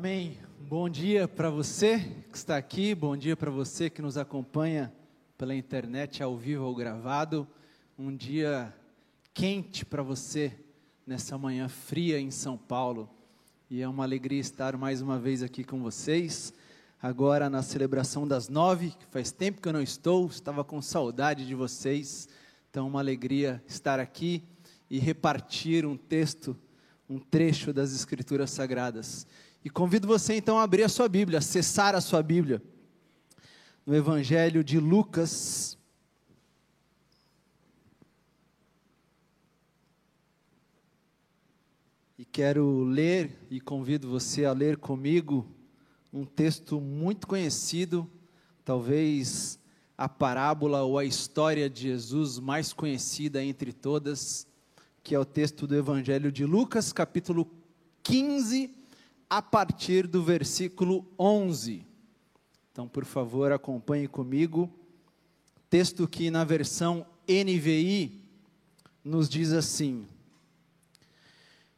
Amém. Bom dia para você que está aqui, bom dia para você que nos acompanha pela internet ao vivo ou gravado. Um dia quente para você nessa manhã fria em São Paulo. E é uma alegria estar mais uma vez aqui com vocês. Agora na celebração das nove, que faz tempo que eu não estou, estava com saudade de vocês. Então, uma alegria estar aqui e repartir um texto, um trecho das Escrituras Sagradas. E convido você então a abrir a sua Bíblia, acessar a sua Bíblia, no Evangelho de Lucas. E quero ler, e convido você a ler comigo, um texto muito conhecido, talvez a parábola ou a história de Jesus mais conhecida entre todas, que é o texto do Evangelho de Lucas, capítulo 15 a partir do versículo 11. Então, por favor, acompanhe comigo. Texto que na versão NVI nos diz assim: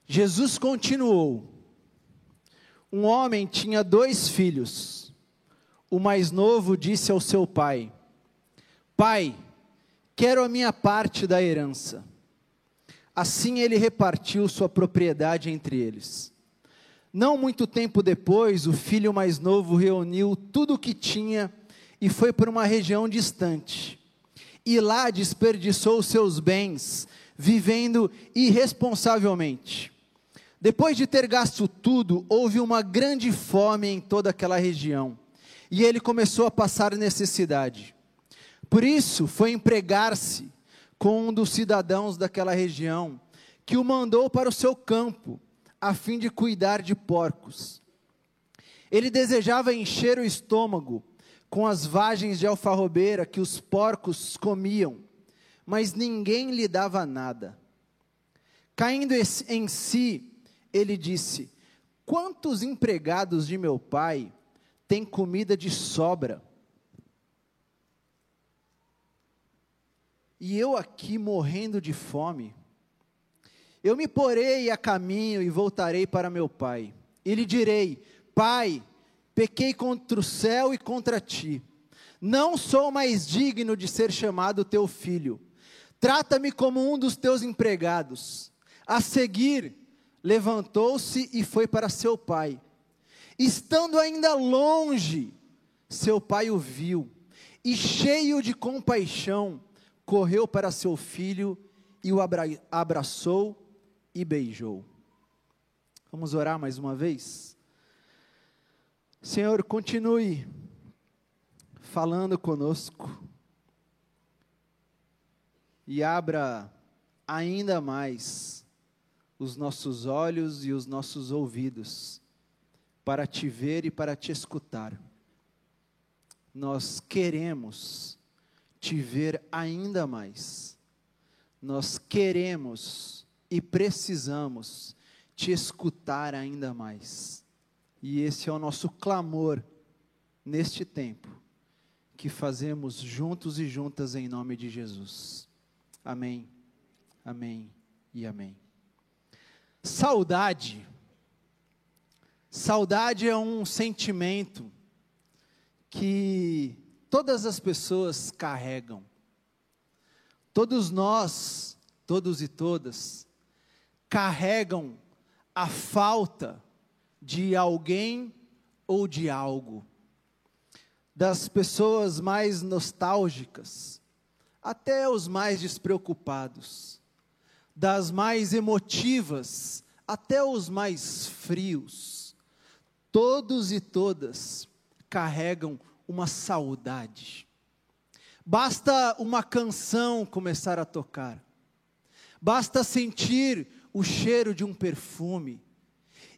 Jesus continuou. Um homem tinha dois filhos. O mais novo disse ao seu pai: Pai, quero a minha parte da herança. Assim ele repartiu sua propriedade entre eles. Não muito tempo depois, o filho mais novo reuniu tudo o que tinha e foi para uma região distante. E lá desperdiçou seus bens, vivendo irresponsavelmente. Depois de ter gasto tudo, houve uma grande fome em toda aquela região, e ele começou a passar necessidade. Por isso, foi empregar-se com um dos cidadãos daquela região, que o mandou para o seu campo a fim de cuidar de porcos. Ele desejava encher o estômago com as vagens de alfarrobeira que os porcos comiam, mas ninguém lhe dava nada. Caindo em si, ele disse: Quantos empregados de meu pai têm comida de sobra? E eu aqui morrendo de fome. Eu me porei a caminho e voltarei para meu pai. E lhe direi: Pai, pequei contra o céu e contra ti. Não sou mais digno de ser chamado teu filho. Trata-me como um dos teus empregados. A seguir, levantou-se e foi para seu pai. Estando ainda longe, seu pai o viu e, cheio de compaixão, correu para seu filho e o abraçou e beijou. Vamos orar mais uma vez? Senhor, continue falando conosco e abra ainda mais os nossos olhos e os nossos ouvidos para te ver e para te escutar. Nós queremos te ver ainda mais. Nós queremos e precisamos te escutar ainda mais. E esse é o nosso clamor neste tempo que fazemos juntos e juntas em nome de Jesus. Amém. Amém e amém. Saudade. Saudade é um sentimento que todas as pessoas carregam. Todos nós, todos e todas, carregam a falta de alguém ou de algo. Das pessoas mais nostálgicas até os mais despreocupados, das mais emotivas até os mais frios. Todos e todas carregam uma saudade. Basta uma canção começar a tocar, basta sentir o cheiro de um perfume,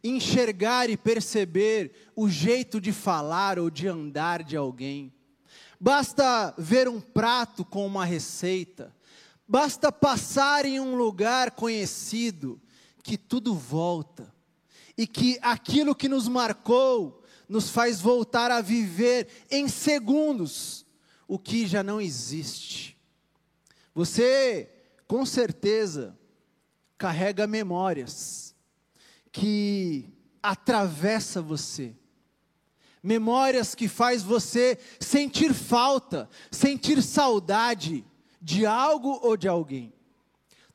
enxergar e perceber o jeito de falar ou de andar de alguém. Basta ver um prato com uma receita, basta passar em um lugar conhecido, que tudo volta, e que aquilo que nos marcou nos faz voltar a viver em segundos o que já não existe. Você, com certeza, carrega memórias que atravessa você. Memórias que faz você sentir falta, sentir saudade de algo ou de alguém.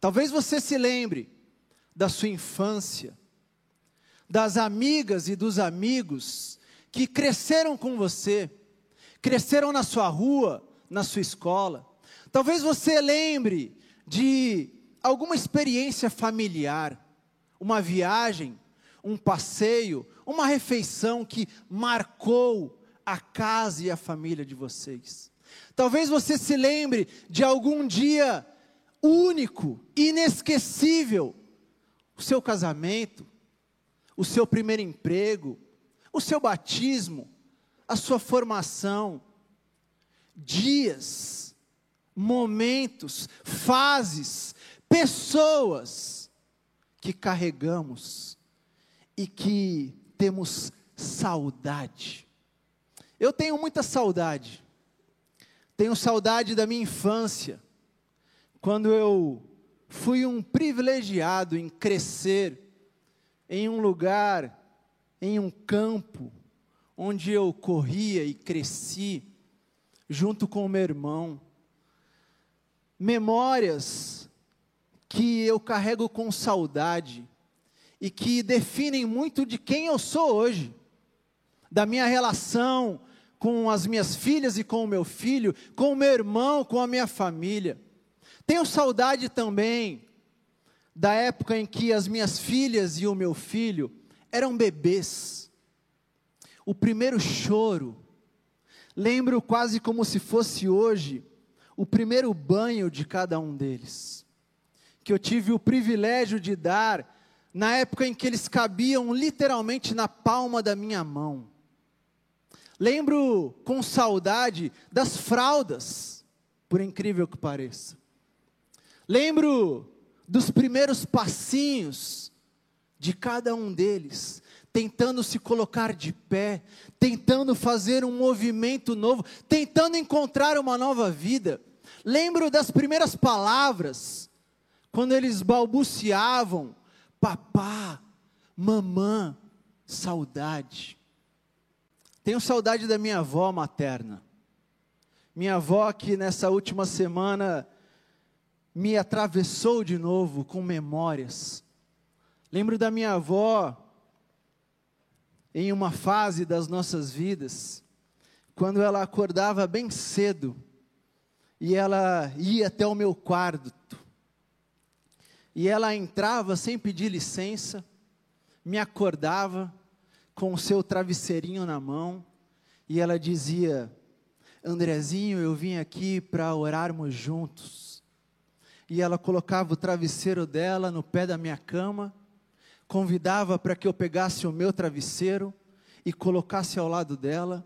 Talvez você se lembre da sua infância, das amigas e dos amigos que cresceram com você, cresceram na sua rua, na sua escola. Talvez você lembre de alguma experiência familiar, uma viagem, um passeio, uma refeição que marcou a casa e a família de vocês. Talvez você se lembre de algum dia único, inesquecível, o seu casamento, o seu primeiro emprego, o seu batismo, a sua formação, dias, momentos, fases, pessoas que carregamos e que temos saudade. Eu tenho muita saudade. Tenho saudade da minha infância, quando eu fui um privilegiado em crescer em um lugar, em um campo, onde eu corria e cresci, junto com o meu irmão. Memórias que eu carrego com saudade e que definem muito de quem eu sou hoje, da minha relação com as minhas filhas e com o meu filho, com o meu irmão, com a minha família. Tenho saudade também da época em que as minhas filhas e o meu filho eram bebês. O primeiro choro, lembro quase como se fosse hoje, o primeiro banho de cada um deles, que eu tive o privilégio de dar na época em que eles cabiam literalmente na palma da minha mão. Lembro com saudade das fraldas, por incrível que pareça. Lembro dos primeiros passinhos de cada um deles, tentando se colocar de pé, tentando fazer um movimento novo, tentando encontrar uma nova vida. Lembro das primeiras palavras, quando eles balbuciavam: papá, mamã, saudade. Tenho saudade da minha avó materna. Minha avó que nessa última semana me atravessou de novo com memórias. Lembro da minha avó em uma fase das nossas vidas, quando ela acordava bem cedo e ela ia até o meu quarto. E ela entrava sem pedir licença, me acordava com o seu travesseirinho na mão, e ela dizia: Andrezinho, eu vim aqui para orarmos juntos e ela colocava o travesseiro dela no pé da minha cama, convidava para que eu pegasse o meu travesseiro e colocasse ao lado dela,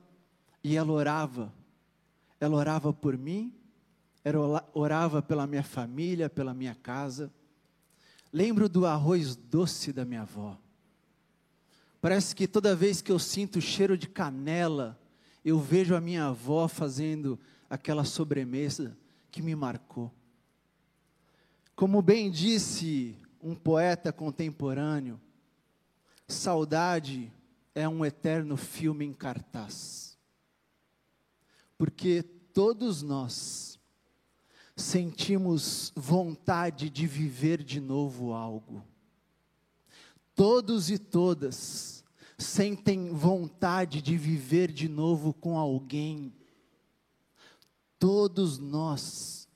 e ela orava. Ela orava por mim, ela orava pela minha família, pela minha casa. Lembro do arroz doce da minha avó. Parece que toda vez que eu sinto o cheiro de canela, eu vejo a minha avó fazendo aquela sobremesa que me marcou. Como bem disse um poeta contemporâneo, saudade é um eterno filme em cartaz. Porque todos nós sentimos vontade de viver de novo algo. Todos e todas sentem vontade de viver de novo com alguém. Todos nós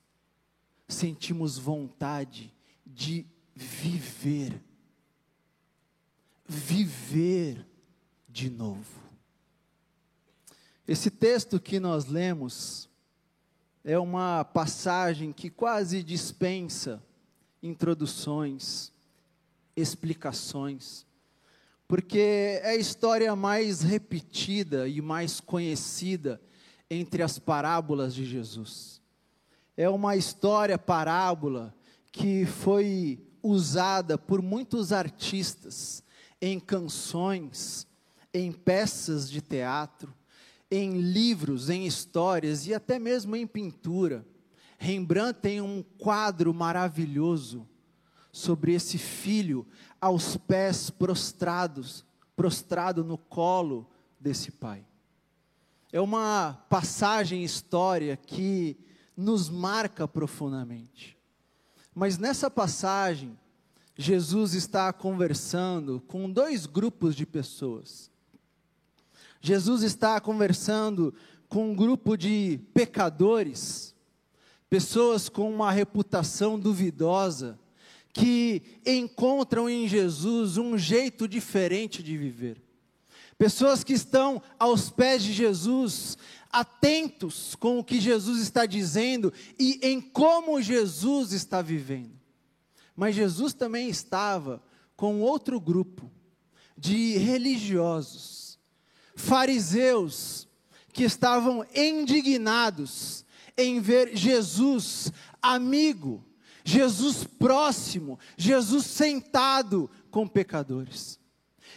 sentimos vontade de viver. Viver de novo. Esse texto que nós lemos é uma passagem que quase dispensa introduções, explicações, porque é a história mais repetida e mais conhecida entre as parábolas de Jesus. É uma história parábola que foi usada por muitos artistas em canções, em peças de teatro, em livros, em histórias e até mesmo em pintura. Rembrandt tem um quadro maravilhoso sobre esse filho aos pés prostrados, prostrado no colo desse pai. É uma passagem história que nos marca profundamente. Mas nessa passagem, Jesus está conversando com dois grupos de pessoas. Jesus está conversando com um grupo de pecadores, pessoas com uma reputação duvidosa, que encontram em Jesus um jeito diferente de viver. Pessoas que estão aos pés de Jesus, atentos com o que Jesus está dizendo e em como Jesus está vivendo. Mas Jesus também estava com outro grupo de religiosos, fariseus, que estavam indignados em ver Jesus amigo, Jesus próximo, Jesus sentado com pecadores.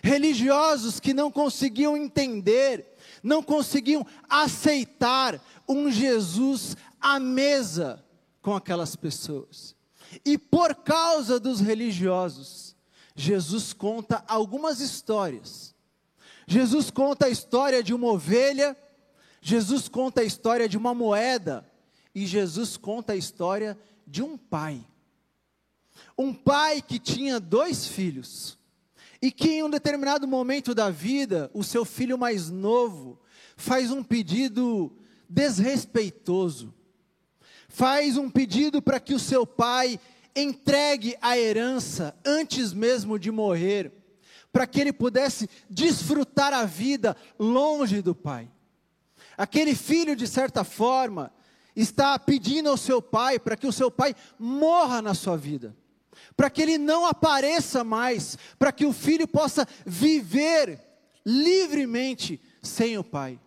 Religiosos que não conseguiam entender, não conseguiam aceitar um Jesus à mesa com aquelas pessoas. E por causa dos religiosos, Jesus conta algumas histórias. Jesus conta a história de uma ovelha, Jesus conta a história de uma moeda, e Jesus conta a história de um pai. Um pai que tinha dois filhos, e que em um determinado momento da vida, o seu filho mais novo faz um pedido desrespeitoso, faz um pedido para que o seu pai entregue a herança antes mesmo de morrer, para que ele pudesse desfrutar a vida longe do pai. Aquele filho, de certa forma, está pedindo ao seu pai para que o seu pai morra na sua vida, para que ele não apareça mais, para que o filho possa viver livremente sem o pai.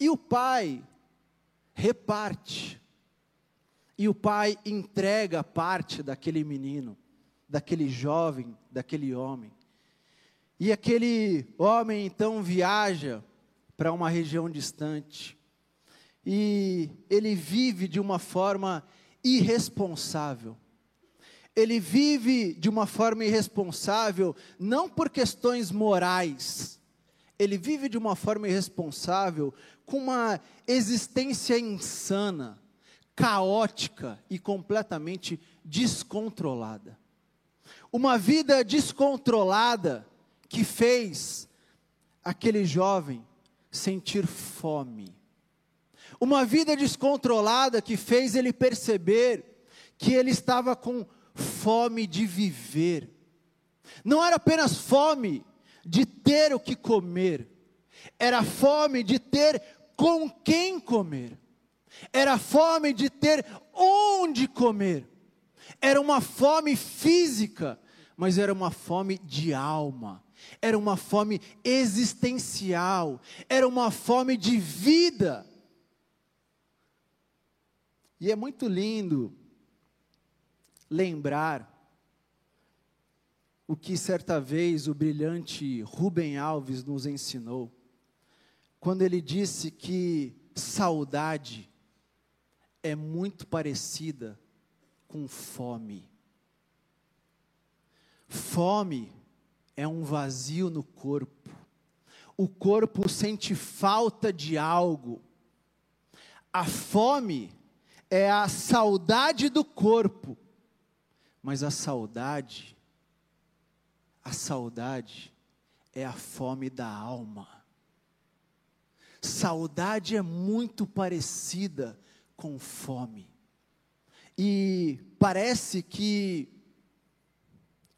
E o pai reparte, e o pai entrega parte daquele menino, daquele jovem, daquele homem. E aquele homem então viaja para uma região distante e ele vive de uma forma irresponsável. Ele vive de uma forma irresponsável, não por questões morais, ele vive de uma forma irresponsável, com uma existência insana, caótica e completamente descontrolada. Uma vida descontrolada que fez aquele jovem sentir fome uma vida descontrolada que fez ele perceber que ele estava com fome de viver. Não era apenas fome de ter o que comer, era fome de ter com quem comer, era fome de ter onde comer, era uma fome física, mas era uma fome de alma, era uma fome existencial, era uma fome de vida. E é muito lindo lembrar o que certa vez o brilhante Rubem Alves nos ensinou, quando ele disse que saudade é muito parecida com fome. Fome é um vazio no corpo. O corpo sente falta de algo. A fome é a saudade do corpo, mas a saudade, a saudade é a fome da alma. Saudade é muito parecida com fome. E parece que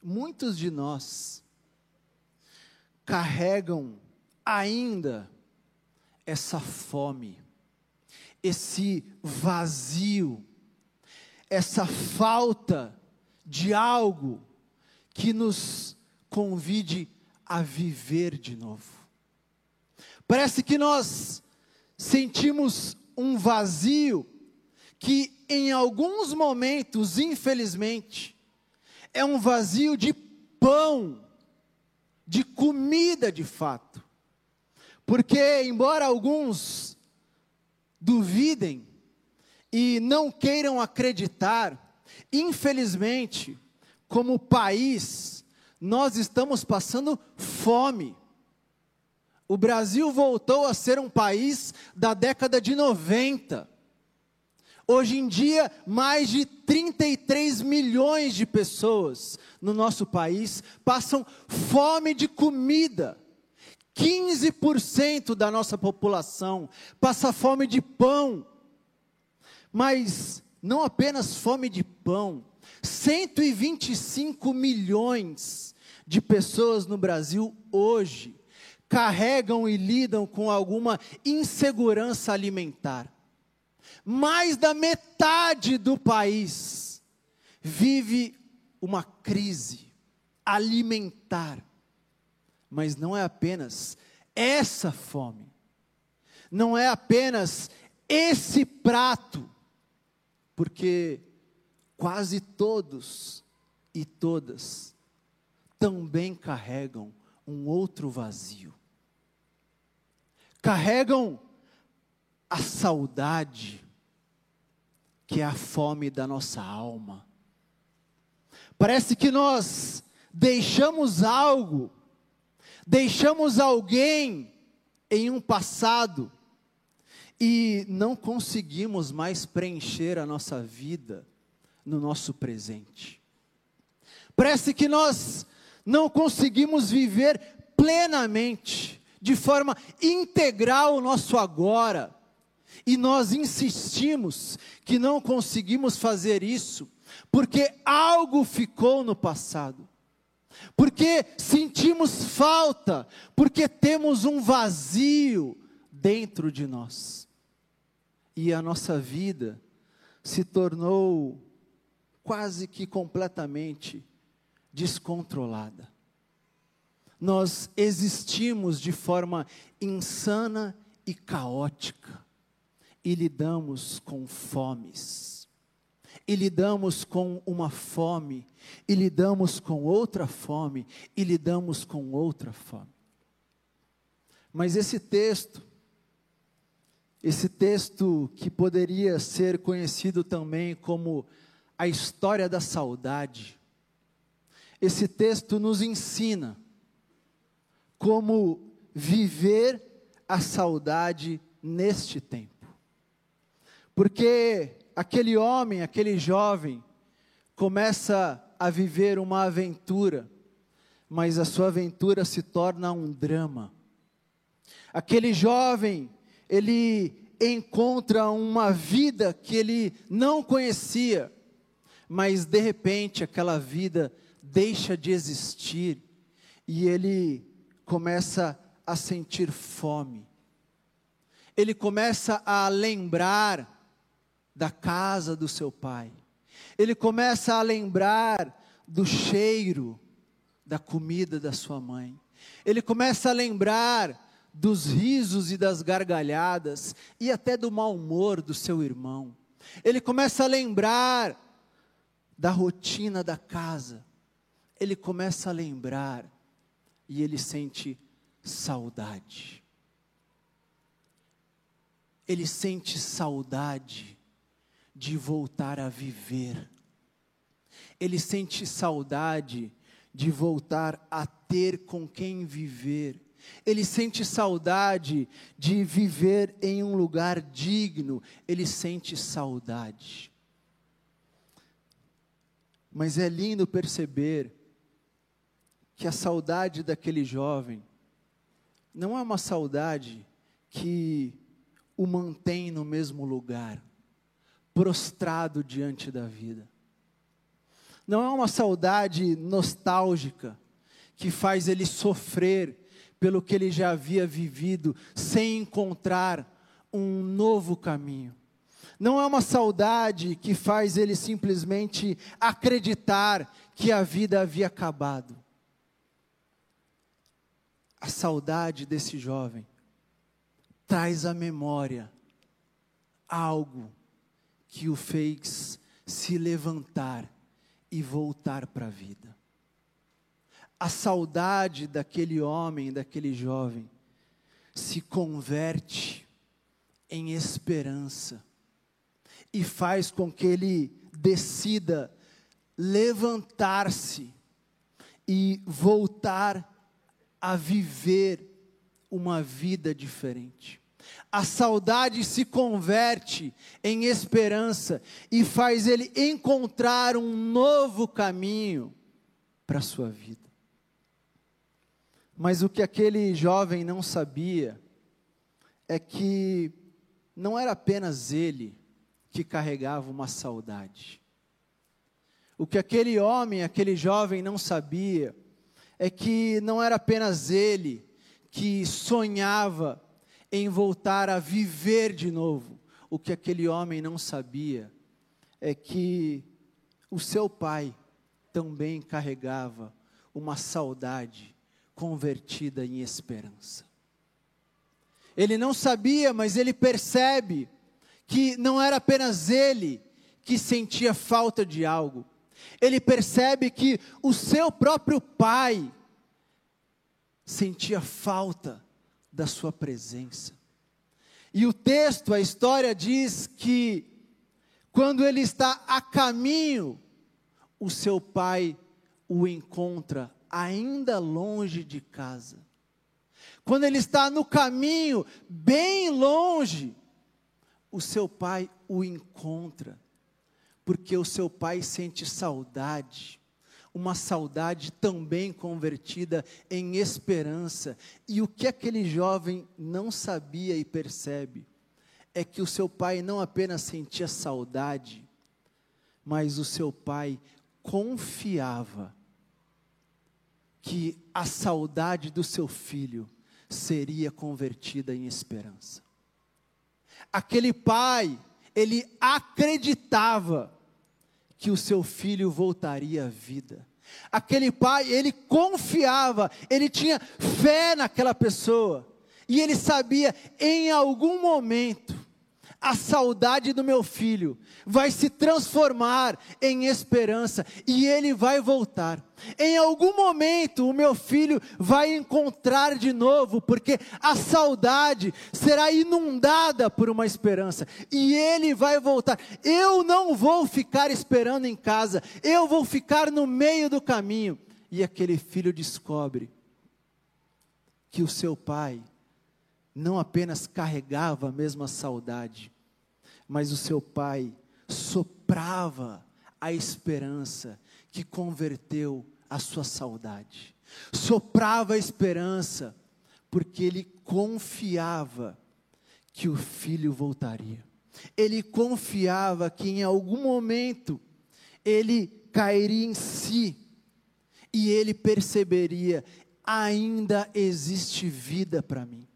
muitos de nós carregam ainda essa fome esse vazio, essa falta de algo que nos convide a viver de novo. Parece que nós sentimos um vazio que em alguns momentos, infelizmente, é um vazio de pão, de comida de fato. Porque, embora alguns duvidem e não queiram acreditar, infelizmente, como país, nós estamos passando fome. O Brasil voltou a ser um país da década de 90. Hoje em dia, mais de 33 milhões de pessoas no nosso país passam fome de comida. 15% da nossa população passa fome de pão. Mas não apenas fome de pão, 125 milhões de pessoas no Brasil hoje carregam e lidam com alguma insegurança alimentar mais da metade do país vive uma crise alimentar. Mas não é apenas essa fome, não é apenas esse prato, porque quase todos e todas também carregam um outro vazio. Carregam a saudade que é a fome da nossa alma. Parece que nós deixamos algo, deixamos alguém em um passado e não conseguimos mais preencher a nossa vida no nosso presente. Parece que nós não conseguimos viver plenamente, de forma integral o nosso agora e nós insistimos que não conseguimos fazer isso, porque algo ficou no passado, porque sentimos falta, porque temos um vazio dentro de nós. E a nossa vida se tornou quase que completamente descontrolada. Nós existimos de forma insana e caótica e lidamos com fomes, e lidamos com uma fome, e lidamos com outra fome, e lidamos com outra fome. Mas esse texto, esse texto que poderia ser conhecido também como a história da saudade, esse texto nos ensina como viver a saudade neste tempo. Porque aquele homem, aquele jovem, começa a viver uma aventura, mas a sua aventura se torna um drama. Aquele jovem, ele encontra uma vida que ele não conhecia, mas de repente aquela vida deixa de existir e ele começa a sentir fome. Ele começa a lembrar da casa do seu pai. Ele começa a lembrar do cheiro da comida da sua mãe. Ele começa a lembrar dos risos e das gargalhadas e até do mau humor do seu irmão. Ele começa a lembrar da rotina da casa. Ele começa a lembrar e ele sente saudade. Ele sente saudade de voltar a viver. Ele sente saudade de voltar a ter com quem viver. Ele sente saudade de viver em um lugar digno. Ele sente saudade. Mas é lindo perceber que a saudade daquele jovem não é uma saudade que o mantém no mesmo lugar prostrado diante da vida. Não é uma saudade nostálgica que faz ele sofrer pelo que ele já havia vivido, sem encontrar um novo caminho. Não é uma saudade que faz ele simplesmente acreditar que a vida havia acabado. A saudade desse jovem traz à memória algo que o fez se levantar e voltar para a vida. A saudade daquele homem, daquele jovem, se converte em esperança e faz com que ele decida levantar-se e voltar a viver uma vida diferente. A saudade se converte em esperança e faz ele encontrar um novo caminho para a sua vida. Mas o que aquele jovem não sabia é que não era apenas ele que carregava uma saudade. O que aquele homem, aquele jovem não sabia é que não era apenas ele que sonhava em voltar a viver de novo. O que aquele homem não sabia é que o seu pai também carregava uma saudade convertida em esperança. Ele não sabia, mas ele percebe que não era apenas ele que sentia falta de algo. Ele percebe que o seu próprio pai sentia falta da sua presença. E o texto, a história diz que quando ele está a caminho, o seu pai o encontra ainda longe de casa. Quando ele está no caminho, bem longe, o seu pai o encontra, porque o seu pai sente saudade, uma saudade também convertida em esperança. E o que aquele jovem não sabia e percebe é que o seu pai não apenas sentia saudade, mas o seu pai confiava que a saudade do seu filho seria convertida em esperança. Aquele pai, ele acreditava que o seu filho voltaria à vida. Aquele pai, ele confiava, ele tinha fé naquela pessoa, e ele sabia em algum momento a saudade do meu filho vai se transformar em esperança e ele vai voltar. Em algum momento o meu filho vai encontrar de novo, porque a saudade será inundada por uma esperança e ele vai voltar. Eu não vou ficar esperando em casa, eu vou ficar no meio do caminho. E aquele filho descobre que o seu pai não apenas carregava a mesma saudade, mas o seu pai soprava a esperança que converteu a sua saudade. Soprava a esperança, porque ele confiava que o filho voltaria. Ele confiava que em algum momento ele cairia em si e ele perceberia: ainda existe vida para mim.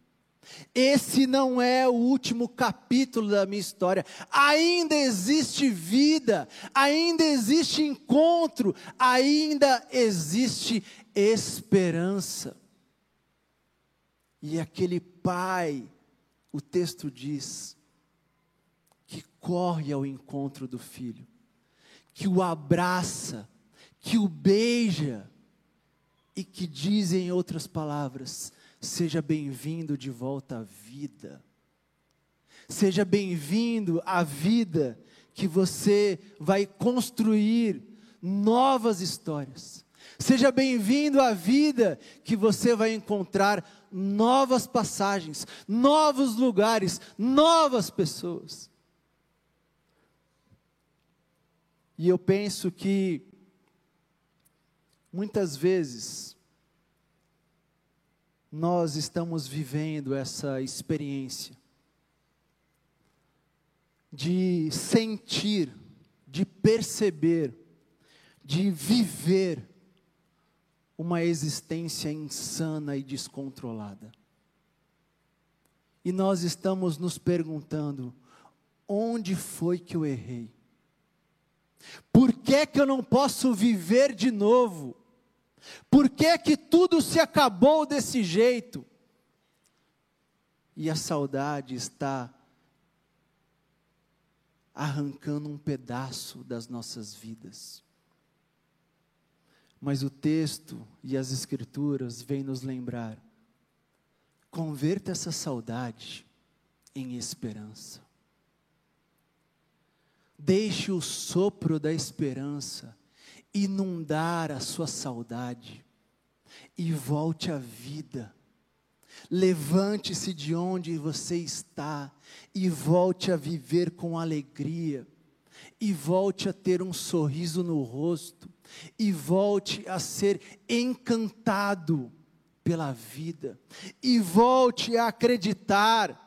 Esse não é o último capítulo da minha história. Ainda existe vida, ainda existe encontro, ainda existe esperança. E aquele pai, o texto diz, que corre ao encontro do filho, que o abraça, que o beija, e que diz em outras palavras: Seja bem-vindo de volta à vida. Seja bem-vindo à vida que você vai construir novas histórias. Seja bem-vindo à vida que você vai encontrar novas passagens, novos lugares, novas pessoas. E eu penso que muitas vezes nós estamos vivendo essa experiência de sentir, de perceber, de viver uma existência insana e descontrolada. E nós estamos nos perguntando: onde foi que eu errei? Por que, que eu não posso viver de novo? Por que que tudo se acabou desse jeito? E a saudade está arrancando um pedaço das nossas vidas. Mas o texto e as escrituras vêm nos lembrar: converta essa saudade em esperança. Deixe o sopro da esperança inundar a sua saudade e volte à vida. Levante-se de onde você está e volte a viver com alegria, e volte a ter um sorriso no rosto, e volte a ser encantado pela vida, e volte a acreditar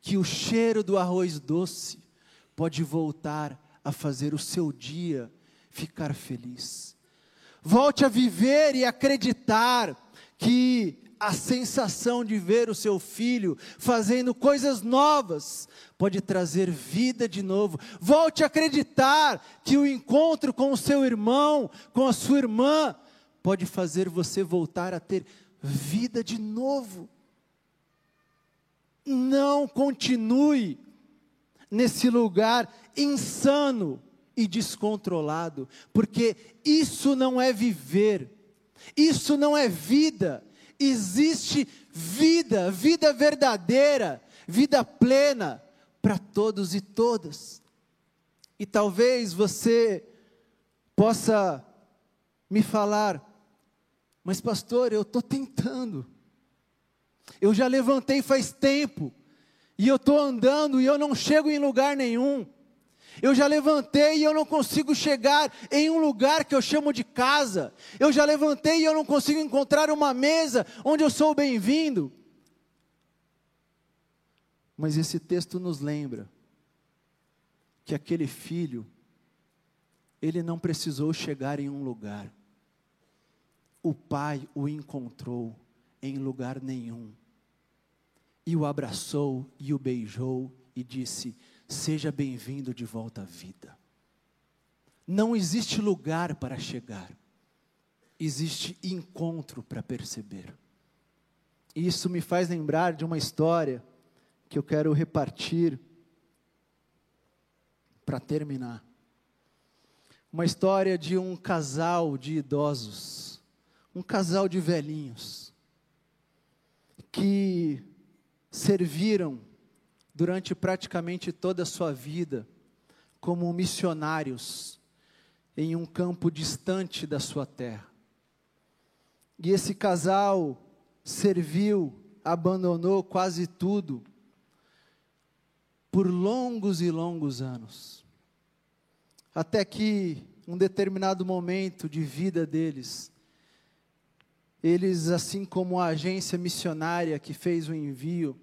que o cheiro do arroz doce pode voltar a fazer o seu dia ficar feliz. Volte a viver e acreditar que a sensação de ver o seu filho fazendo coisas novas pode trazer vida de novo. Volte a acreditar que o encontro com o seu irmão, com a sua irmã, pode fazer você voltar a ter vida de novo. Não continue nesse lugar insano e descontrolado, porque isso não é viver, isso não é vida existe vida, vida verdadeira, vida plena para todos e todas. E talvez você possa me falar, mas pastor, eu estou tentando, eu já levantei faz tempo, e eu estou andando e eu não chego em lugar nenhum. Eu já levantei e eu não consigo chegar em um lugar que eu chamo de casa. Eu já levantei e eu não consigo encontrar uma mesa onde eu sou bem-vindo. Mas esse texto nos lembra que aquele filho, ele não precisou chegar em um lugar. O pai o encontrou em lugar nenhum. E o abraçou e o beijou e disse: Seja bem-vindo de volta à vida. Não existe lugar para chegar, existe encontro para perceber. Isso me faz lembrar de uma história que eu quero repartir para terminar. Uma história de um casal de idosos, um casal de velhinhos, que serviram durante praticamente toda a sua vida como missionários em um campo distante da sua terra. E esse casal serviu, abandonou quase tudo por longos e longos anos. Até que, um determinado momento de vida deles, eles, assim como a agência missionária que fez o envio,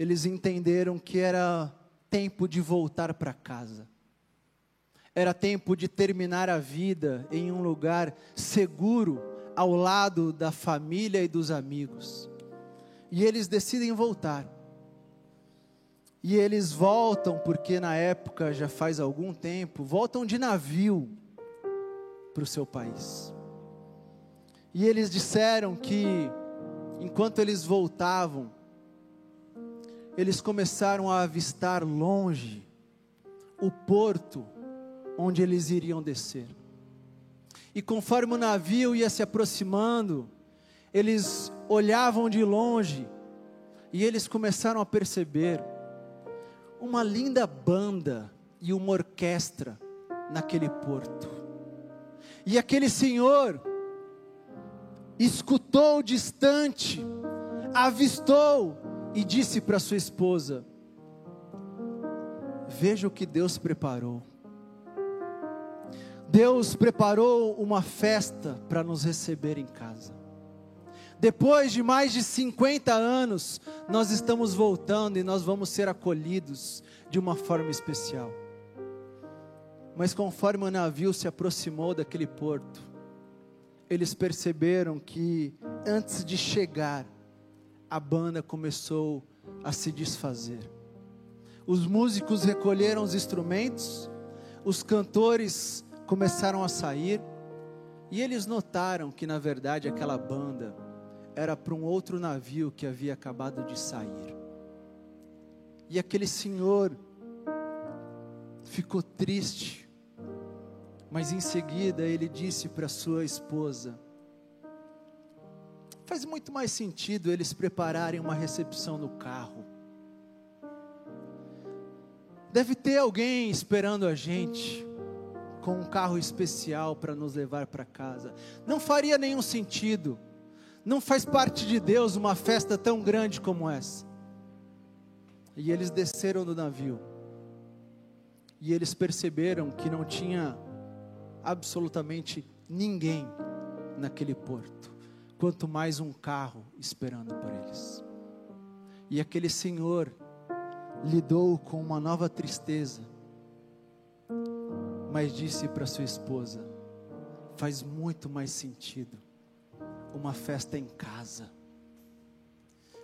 eles entenderam que era tempo de voltar para casa. Era tempo de terminar a vida em um lugar seguro, ao lado da família e dos amigos. E eles decidem voltar. E eles voltam, porque na época, já faz algum tempo, voltam de navio para o seu país. E eles disseram que, enquanto eles voltavam, eles começaram a avistar longe o porto onde eles iriam descer. E conforme o navio ia se aproximando, eles olhavam de longe e eles começaram a perceber uma linda banda e uma orquestra naquele porto. E aquele senhor escutou distante, avistou e disse para sua esposa: Veja o que Deus preparou. Deus preparou uma festa para nos receber em casa. Depois de mais de 50 anos, nós estamos voltando e nós vamos ser acolhidos de uma forma especial. Mas conforme o navio se aproximou daquele porto, eles perceberam que antes de chegar, a banda começou a se desfazer. Os músicos recolheram os instrumentos, os cantores começaram a sair, e eles notaram que na verdade aquela banda era para um outro navio que havia acabado de sair. E aquele senhor ficou triste, mas em seguida ele disse para sua esposa: Faz muito mais sentido eles prepararem uma recepção no carro. Deve ter alguém esperando a gente com um carro especial para nos levar para casa. Não faria nenhum sentido Não faz parte de Deus uma festa tão grande como essa. E eles desceram do navio. E eles perceberam que não tinha absolutamente ninguém naquele porto, quanto mais um carro esperando por eles. E aquele senhor lidou com uma nova tristeza, mas disse para sua esposa: faz muito mais sentido uma festa em casa,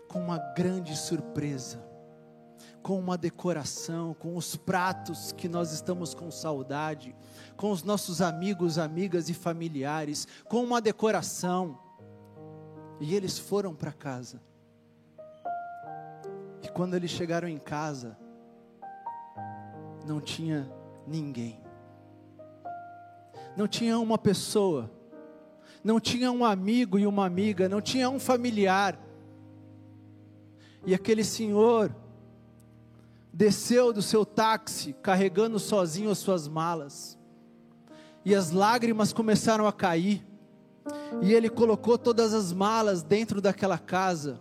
com uma grande surpresa, com uma decoração, com os pratos que nós estamos com saudade, com os nossos amigos, amigas e familiares, com uma decoração. E eles foram para casa. E quando eles chegaram em casa, não tinha ninguém. Não tinha uma pessoa, não tinha um amigo e uma amiga, não tinha um familiar. E aquele senhor desceu do seu táxi, carregando sozinho as suas malas, e as lágrimas começaram a cair, e ele colocou todas as malas dentro daquela casa,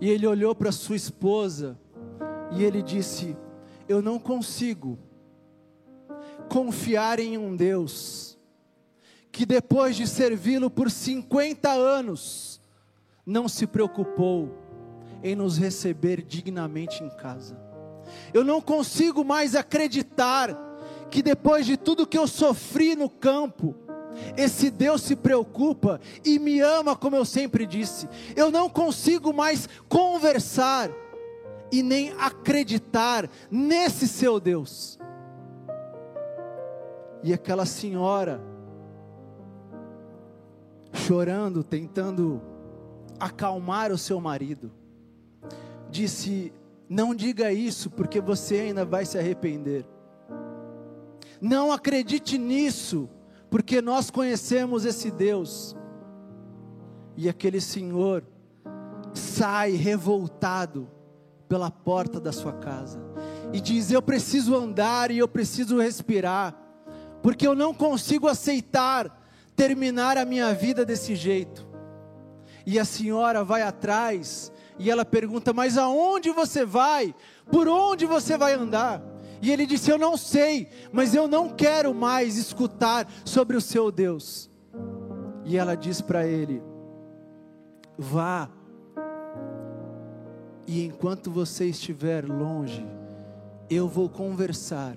e ele olhou para sua esposa e ele disse: Eu não consigo confiar em um Deus que depois de servi-lo por 50 anos não se preocupou em nos receber dignamente em casa. Eu não consigo mais acreditar que depois de tudo que eu sofri no campo, esse Deus se preocupa e me ama, como eu sempre disse. Eu não consigo mais conversar e nem acreditar nesse seu Deus. E aquela senhora, chorando, tentando acalmar o seu marido, disse: Não diga isso, porque você ainda vai se arrepender. Não acredite nisso, porque nós conhecemos esse Deus. E aquele senhor sai revoltado pela porta da sua casa e diz: Eu preciso andar e eu preciso respirar, porque eu não consigo aceitar terminar a minha vida desse jeito. E a senhora vai atrás e ela pergunta: Mas aonde você vai? Por onde você vai andar? E ele disse: Eu não sei, mas eu não quero mais escutar sobre o seu Deus. E ela diz para ele: Vá, e enquanto você estiver longe, eu vou conversar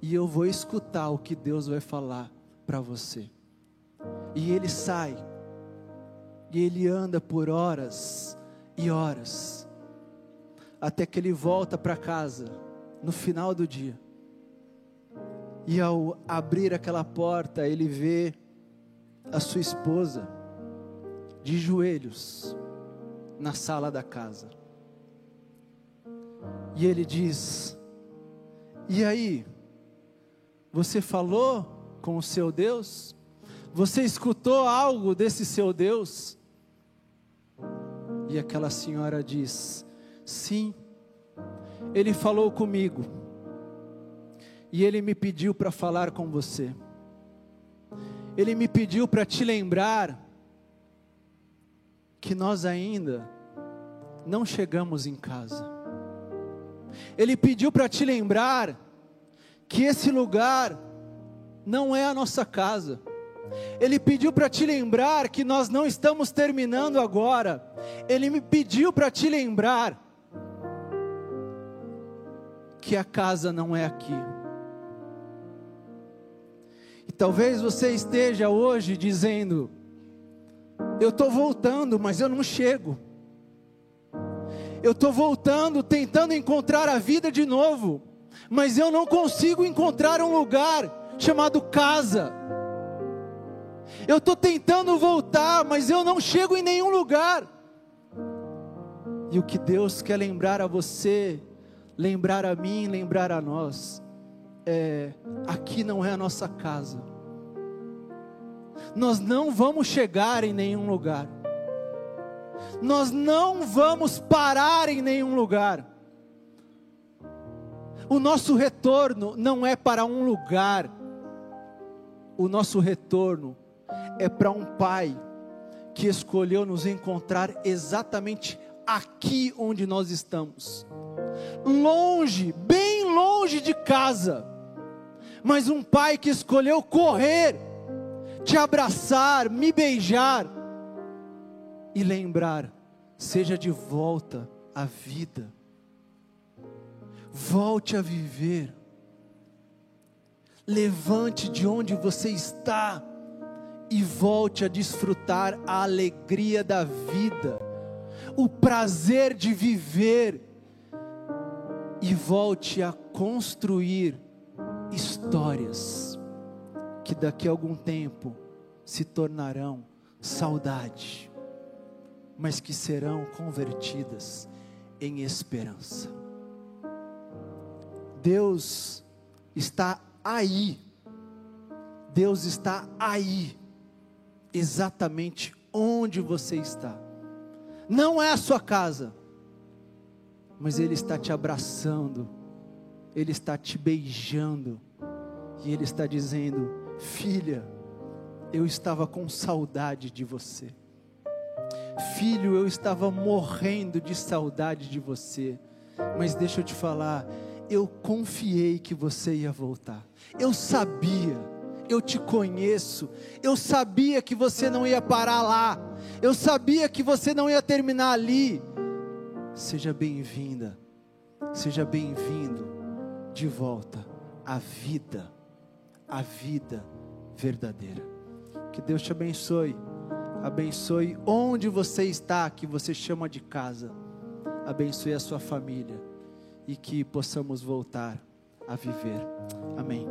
e eu vou escutar o que Deus vai falar para você. E ele sai, e ele anda por horas e horas, até que ele volta para casa no final do dia. E ao abrir aquela porta, ele vê a sua esposa de joelhos na sala da casa. E ele diz: E aí, você falou com o seu Deus? Você escutou algo desse seu Deus? E aquela senhora diz: Sim, ele falou comigo. E ele me pediu para falar com você. Ele me pediu para te lembrar que nós ainda não chegamos em casa. Ele pediu para te lembrar que esse lugar não é a nossa casa. Ele pediu para te lembrar que nós não estamos terminando agora. Ele me pediu para te lembrar que a casa não é aqui. E talvez você esteja hoje dizendo: Eu estou voltando, mas eu não chego. Eu estou voltando, tentando encontrar a vida de novo, mas eu não consigo encontrar um lugar chamado casa. Eu estou tentando voltar, mas eu não chego em nenhum lugar. E o que Deus quer lembrar a você lembrar a mim, lembrar a nós, é, aqui não é a nossa casa. Nós não vamos chegar em nenhum lugar. Nós não vamos parar em nenhum lugar. O nosso retorno não é para um lugar. O nosso retorno é para um pai que escolheu nos encontrar exatamente aqui onde nós estamos. Longe, bem longe de casa. Mas um pai que escolheu correr, te abraçar, me beijar e lembrar: seja de volta à vida. Volte a viver. Levante de onde você está e volte a desfrutar a alegria da vida, o prazer de viver, e volte a construir histórias que daqui a algum tempo se tornarão saudade, mas que serão convertidas em esperança. Deus está aí, Deus está aí exatamente onde você está. Não é a sua casa, mas Ele está te abraçando, Ele está te beijando, e Ele está dizendo: Filha, eu estava com saudade de você. Filho, eu estava morrendo de saudade de você. Mas deixa eu te falar, eu confiei que você ia voltar. Eu sabia eu te conheço, eu sabia que você não ia parar lá, eu sabia que você não ia terminar ali. Seja bem-vinda, seja bem-vindo de volta à vida, à vida verdadeira. Que Deus te abençoe, abençoe onde você está, que você chama de casa, abençoe a sua família e que possamos voltar a viver. Amém.